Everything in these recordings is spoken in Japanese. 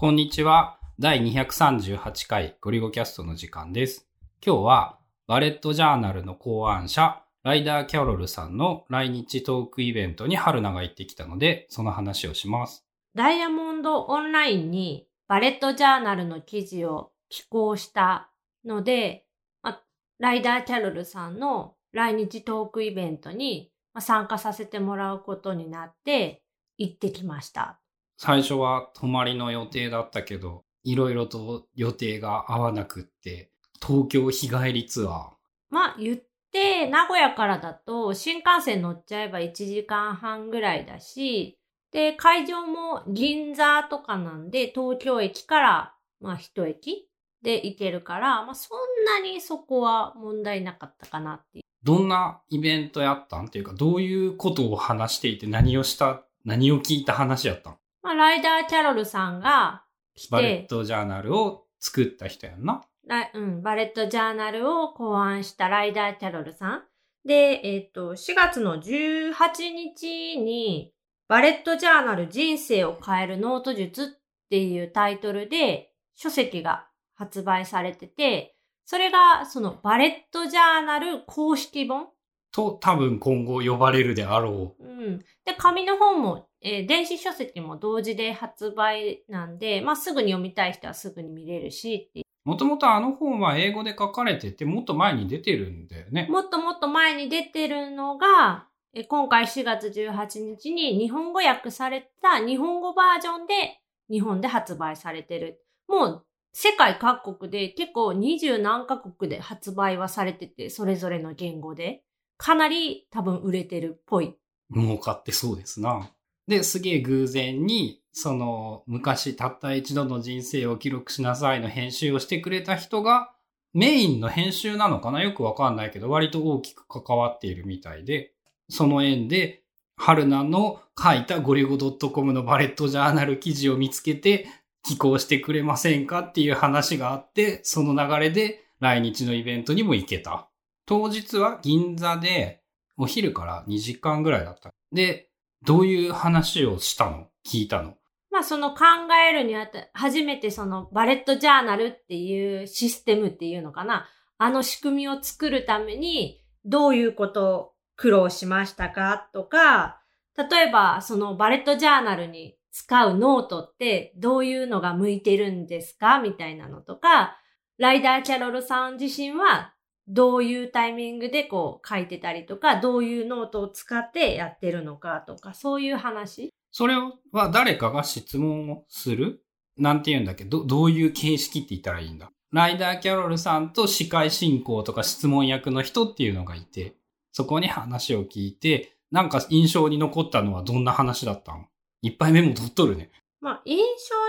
こんにちは。第238回ゴリゴキャストの時間です。今日はバレットジャーナルの考案者、ライダー・キャロルさんの来日トークイベントに春菜が行ってきたので、その話をします。ダイヤモンドオンラインにバレットジャーナルの記事を寄稿したので、ま、ライダー・キャロルさんの来日トークイベントに参加させてもらうことになって行ってきました。最初は泊まりの予定だったけど、いろいろと予定が合わなくって、東京日帰りツアー。まあ言って名古屋からだと新幹線乗っちゃえば1時間半ぐらいだし、で、会場も銀座とかなんで東京駅からまあ一駅で行けるから、まあそんなにそこは問題なかったかなっていう。どんなイベントやったん？っていうか、どういうことを話していて何をした、何を聞いた話やったん？まあライダー・キャロルさんが来、バレットジャーナルを作った人やんな。うん、バレットジャーナルを考案したライダー・キャロルさん。で、えっ、と、4月の18日に、バレットジャーナル人生を変えるノート術っていうタイトルで書籍が発売されてて、それがそのバレットジャーナル公式本？と、多分今後呼ばれるであろう。うん。で、紙の本も、えー電子書籍も同時で発売なんで、まあ、すぐに読みたい人はすぐに見れるしっていもともとあの本は英語で書かれてて、もっと前に出てるんだよねう。。もっともっと前に出てるのが、えー今回4月18日に日本語訳された日本語バージョンで日本で発売されてる。もう世界各国で結構二十何カ国で発売はされてて、それぞれの言語で。かなり多分売れてるっぽい。儲かってそうですな。で、すげえ偶然に、その、昔たった一度の人生を記録しなさいの編集をしてくれた人が、メインの編集なのかな？よくわかんないけど、割と大きく関わっているみたいで、その縁で、春菜の書いたゴリゴ .com のバレットジャーナル記事を見つけて、寄稿してくれませんかっていう話があって、その流れで来日のイベントにも行けた。当日は銀座で、お昼から2時間ぐらいだった。で、どういう話をしたの？聞いたのまあその考えるにあた初めてそのバレットジャーナルっていうシステムっていうのかな。あの仕組みを作るためにどういうことを苦労しましたかとか、例えばそのバレットジャーナルに使うノートってどういうのが向いてるんですかみたいなのとか、ライダー・キャロルさん自身はどういうタイミングでこう書いてたりとか、どういうノートを使ってやってるのかとか、そういう話？それは誰かが質問をする？なんて言うんだっけ？ど、どういう形式って言ったらいいんだ？ライダー・キャロルさんと司会進行とか質問役の人っていうのがいて、そこに話を聞いて、なんか印象に残ったのはどんな話だったの？いっぱいメモ取っとるね。まあ、印象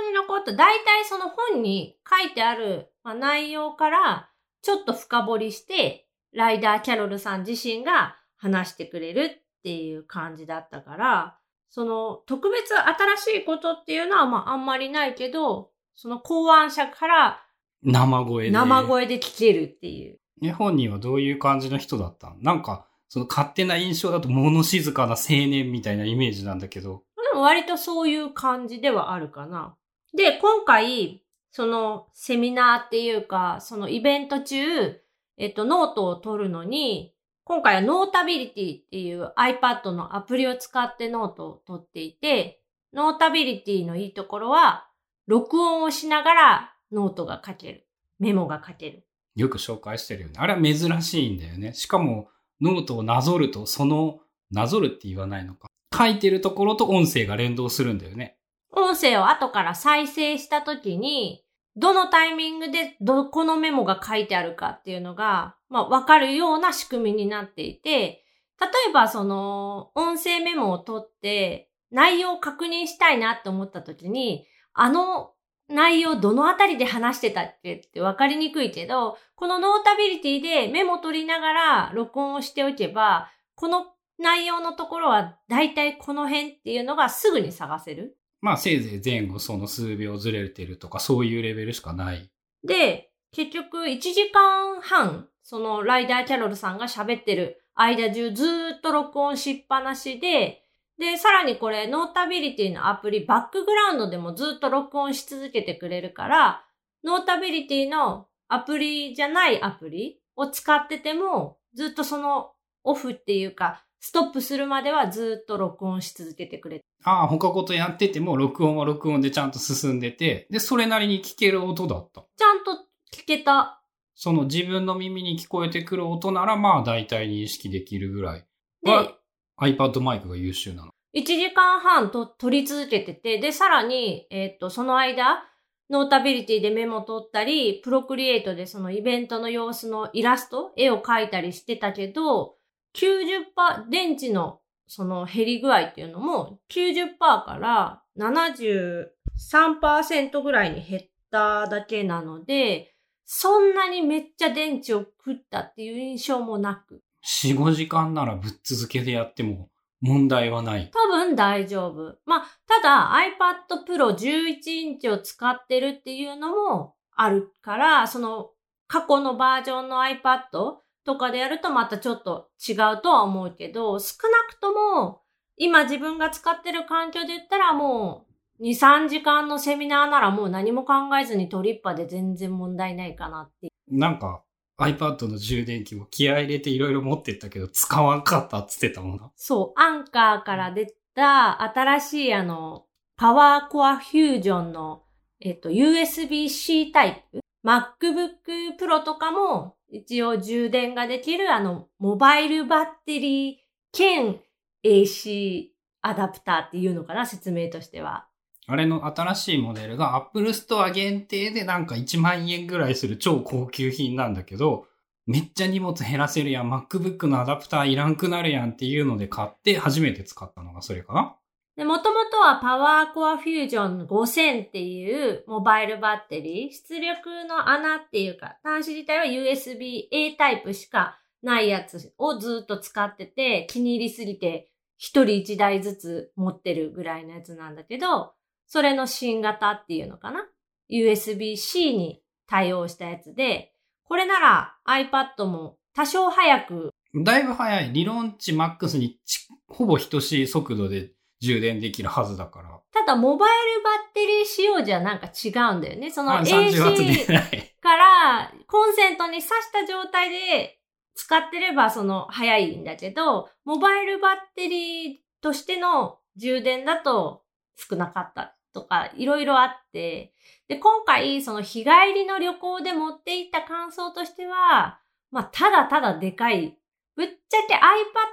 に残った、大体その本に書いてある、まあ、内容から、ちょっと深掘りして、ライダー・キャロルさん自身が話してくれるっていう感じだったから、その特別新しいことっていうのはまああんまりないけど、その考案者から生声で。生声で聞けるっていう。え、本人はどういう感じの人だったの？なんか、その勝手な印象だと物静かな青年みたいなイメージなんだけど。でも割とそういう感じではあるかな。で、今回、そのセミナーっていうか、そのイベント中、えっと、ノートを取るのに、今回はノータビリティっていう iPad のアプリを使ってノートを取っていて、ノータビリティのいいところは、録音をしながらノートが書ける。メモが書ける。よく紹介してるよね。あれは珍しいんだよね。しかも、ノートをなぞると、その、なぞるって言わないのか。書いてるところと音声が連動するんだよね。音声を後から再生したときに、どのタイミングでどこのメモが書いてあるかっていうのが、まあ、わかるような仕組みになっていて、例えばその、音声メモを取って、内容を確認したいなって思ったときに、あの内容どのあたりで話してたっけってわかりにくいけど、このノータビリティでメモ取りながら録音をしておけば、この内容のところはだいたいこの辺っていうのがすぐに探せる。まあ、せいぜい前後その数秒ずれてるとか、そういうレベルしかない。で、結局1時間半、そのライダー・キャロルさんが喋ってる間中ずーっと録音しっぱなしで、で、さらにこれ、ノータビリティのアプリ、バックグラウンドでもずっと録音し続けてくれるから、ノータビリティのアプリじゃないアプリを使ってても、ずっとそのオフっていうか、ストップするまではずっと録音し続けてくれ。ああ、他ことやってても、録音は録音でちゃんと進んでて、で、それなりに聞ける音だった。ちゃんと聞けた。その自分の耳に聞こえてくる音なら、まあ大体認識できるぐらい。で、は iPad マイクが優秀なの。1時間半と取り続けてて、で、さらに、えっ、と、その間、ノータビリティでメモ取ったり、プロクリエイトでそのイベントの様子のイラスト、絵を描いたりしてたけど、90%、電池のその減り具合っていうのも90%から73%ぐらいに減っただけなので、そんなにめっちゃ電池を食ったっていう印象もなく、4、5時間ならぶっ続けでやっても問題はない。多分大丈夫。まあ、ただ iPad Pro 11インチを使ってるっていうのもあるから、その過去のバージョンの iPad とかでやるとまたちょっと違うとは思うけど、少なくとも今自分が使ってる環境で言ったらもう2、3時間のセミナーならもう何も考えずにトリッパで全然問題ないかなって。なんか iPad の充電器も気合い入れていろいろ持ってったけど使わんかったっつってたもんな。そう、アンカーから出た新しいあの、パワーコアフュージョンの、えっと、USB-C タイプ？MacBook Pro とかも一応充電ができるあの、モバイルバッテリー兼 AC アダプターっていうのかな、説明としては。あれの新しいモデルが Apple Store 限定でなんか1万円ぐらいする超高級品なんだけど、めっちゃ荷物減らせるやん、MacBook のアダプターいらんくなるやんっていうので買って初めて使ったのがそれかな。で、もともとはパワーコアフュージョン5000っていうモバイルバッテリー、出力の穴っていうか、端子自体は USB-A タイプしかないやつをずっと使ってて、気に入りすぎて一人一台ずつ持ってるぐらいのやつなんだけど、それの新型っていうのかな ?USB-C に対応したやつで、これなら iPad も多少早くだいぶ早い。理論値マックスにほぼ等しい速度で充電できるはずだから。ただ、モバイルバッテリー仕様じゃなんか違うんだよね。そのあ30ワット AC。から、コンセントに挿した状態で使ってれば、その、早いんだけど、モバイルバッテリーとしての充電だと少なかったとか、いろいろあって、で、今回、その日帰りの旅行で持っていった感想としては、まあ、ただただでかい。ぶっちゃけ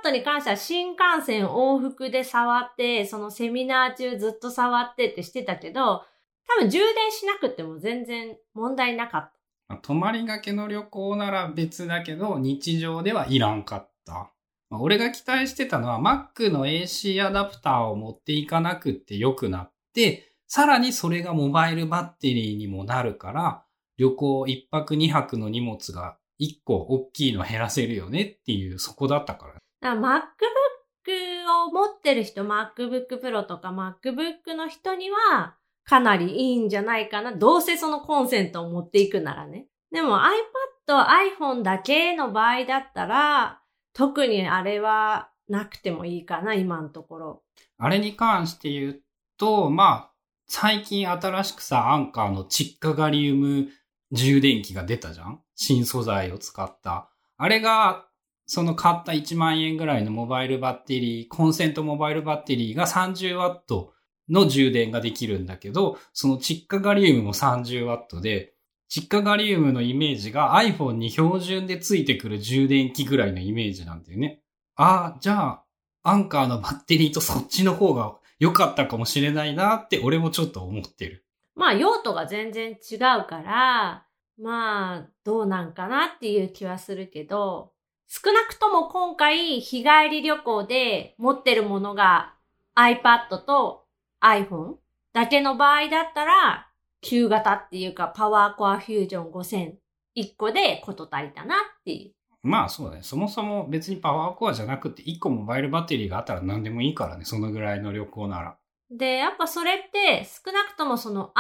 iPad に関しては新幹線往復で触って、そのセミナー中ずっと触ってってしてたけど、多分充電しなくても全然問題なかった。泊まりがけの旅行なら別だけど、日常ではいらんかった。まあ俺が期待してたのは Mac の AC アダプターを持っていかなくって良くなって、さらにそれがモバイルバッテリーにもなるから、旅行1泊2泊の荷物が1個大きいの減らせるよねっていうそこだったから。だから MacBook を持ってる人、MacBook Pro とか MacBook の人にはかなりいいんじゃないかな。どうせそのコンセントを持っていくならね。でも iPad、iPhone だけの場合だったら、特にあれはなくてもいいかな、今のところ。あれに関して言うと、まあ、最近新しくさ、アンカーの窒化ガリウム充電器が出たじゃん？新素材を使った。あれが、その買った1万円ぐらいのモバイルバッテリー、コンセントモバイルバッテリーが 30W の充電ができるんだけど、その窒化ガリウムも 30W で、窒化ガリウムのイメージが iPhone に標準でついてくる充電器ぐらいのイメージなんだよね。ああ、じゃあ、アンカーのバッテリーとそっちの方が良かったかもしれないなって俺もちょっと思ってる。まあ用途が全然違うから、まあどうなんかなっていう気はするけど、少なくとも今回日帰り旅行で持ってるものが iPad と iPhone だけの場合だったら、旧型っていうかパワーコアフュージョン5000 1個でこと足りたなっていう。まあそうだね。そもそも別にパワーコアじゃなくて1個モバイルバッテリーがあったら何でもいいからね。そのぐらいの旅行なら。で、やっぱそれって少なくともその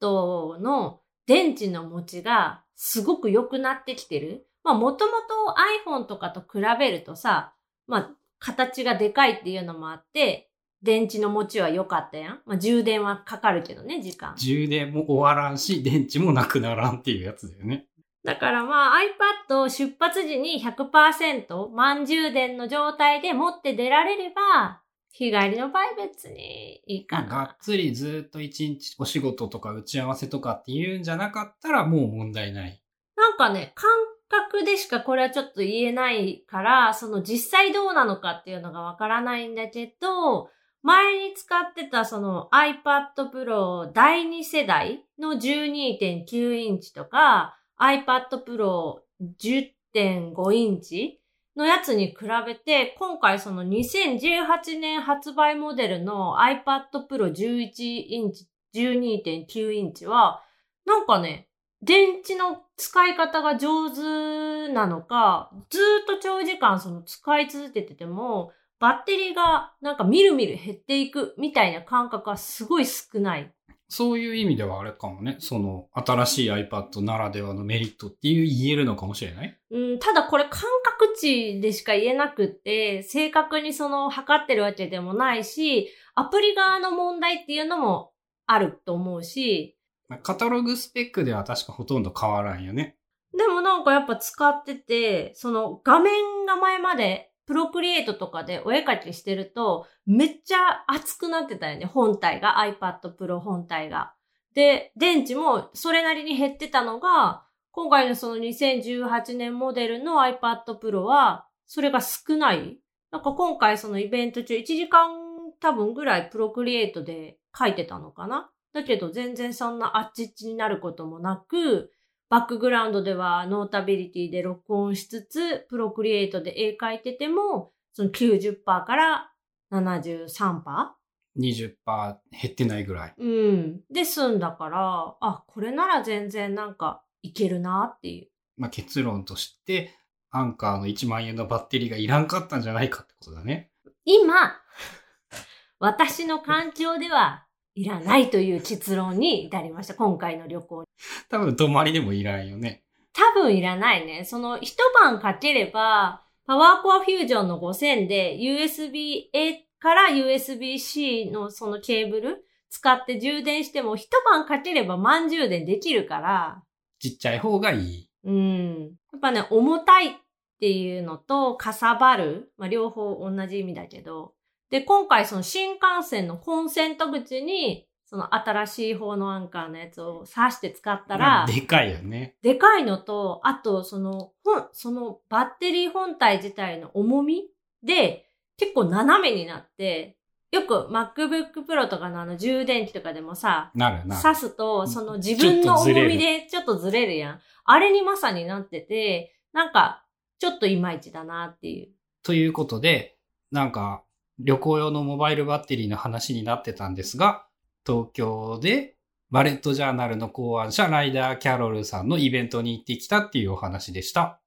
iPad の電池の持ちがすごく良くなってきてる。まあもともと iPhone とかと比べるとさ、まあ形がでかいっていうのもあって、電池の持ちは良かったやん。まあ、充電はかかるけどね、時間。充電も終わらんし、電池もなくならんっていうやつだよね。だからまあ iPad を出発時に100%満充電の状態で持って出られれば、日帰りの場合別にいいかがっな。つりずっと一日お仕事とか打ち合わせとかっていうんじゃなかったらもう問題ない。なんかね、感覚でしかこれはちょっと言えないから、その実際どうなのかっていうのがわからないんだけど、前に使ってたその iPad Pro 第2世代の12.9インチとか iPad Pro 10.5インチのやつに比べて、今回その2018年発売モデルの iPad Pro 11インチ、12.9インチは、なんかね、電池の使い方が上手なのか、ずっと長時間その使い続けてても、バッテリーがなんかみるみる減っていくみたいな感覚はすごい少ない。そういう意味ではあれかもね。その新しい iPad ならではのメリットっていう言えるのかもしれない？うん、ただこれ感覚値でしか言えなくって、正確にその測ってるわけでもないし、アプリ側の問題っていうのもあると思うし、まあカタログスペックでは確かほとんど変わらんよね。でもなんかやっぱ使ってて、その画面が前までプロクリエイトとかでお絵描きしてると、めっちゃ熱くなってたよね、本体が。iPad Pro 本体が。で、電池もそれなりに減ってたのが、今回のその2018年モデルの iPad Pro は、それが少ない。なんか今回そのイベント中1時間多分ぐらいプロクリエイトで書いてたのかなだけど全然そんなあっちっちになることもなく、バックグラウンドではノータビリティで録音しつつ、プロクリエイトで絵描いてても、その90%から 73%? 20%減ってないぐらい。うん。で済んだから、あ、これなら全然なんかいけるなっていう。まあ、結論として、アンカーの1万円のバッテリーがいらんかったんじゃないかってことだね。今、私の環境ではいらないという結論に至りました。今回の旅行に。多分泊まりでもいらんよね。多分いらないね。その一晩かければ、パワーコアフュージョンの5000で USB-A から USB-C のそのケーブル使って充電しても一晩かければ満充電できるから、ちっちゃい方がいい。うん。やっぱね、重たいっていうのと、かさばる。まあ、両方同じ意味だけど。で、今回その新幹線のコンセント口に、その新しい方のアンカーのやつを挿して使ったら、でかいよね。でかいのと、あと、その、本、そのバッテリー本体自体の重みで、結構斜めになって、よく MacBook Pro とかのあの充電器とかでもさ、なるな。刺すと、その自分の重みでちょっとずれるやん。あれにまさになってて、なんか、ちょっといまいちだなっていう。ということで、なんか、旅行用のモバイルバッテリーの話になってたんですが、東京でバレットジャーナルの考案者ライダー・キャロルさんのイベントに行ってきたっていうお話でした。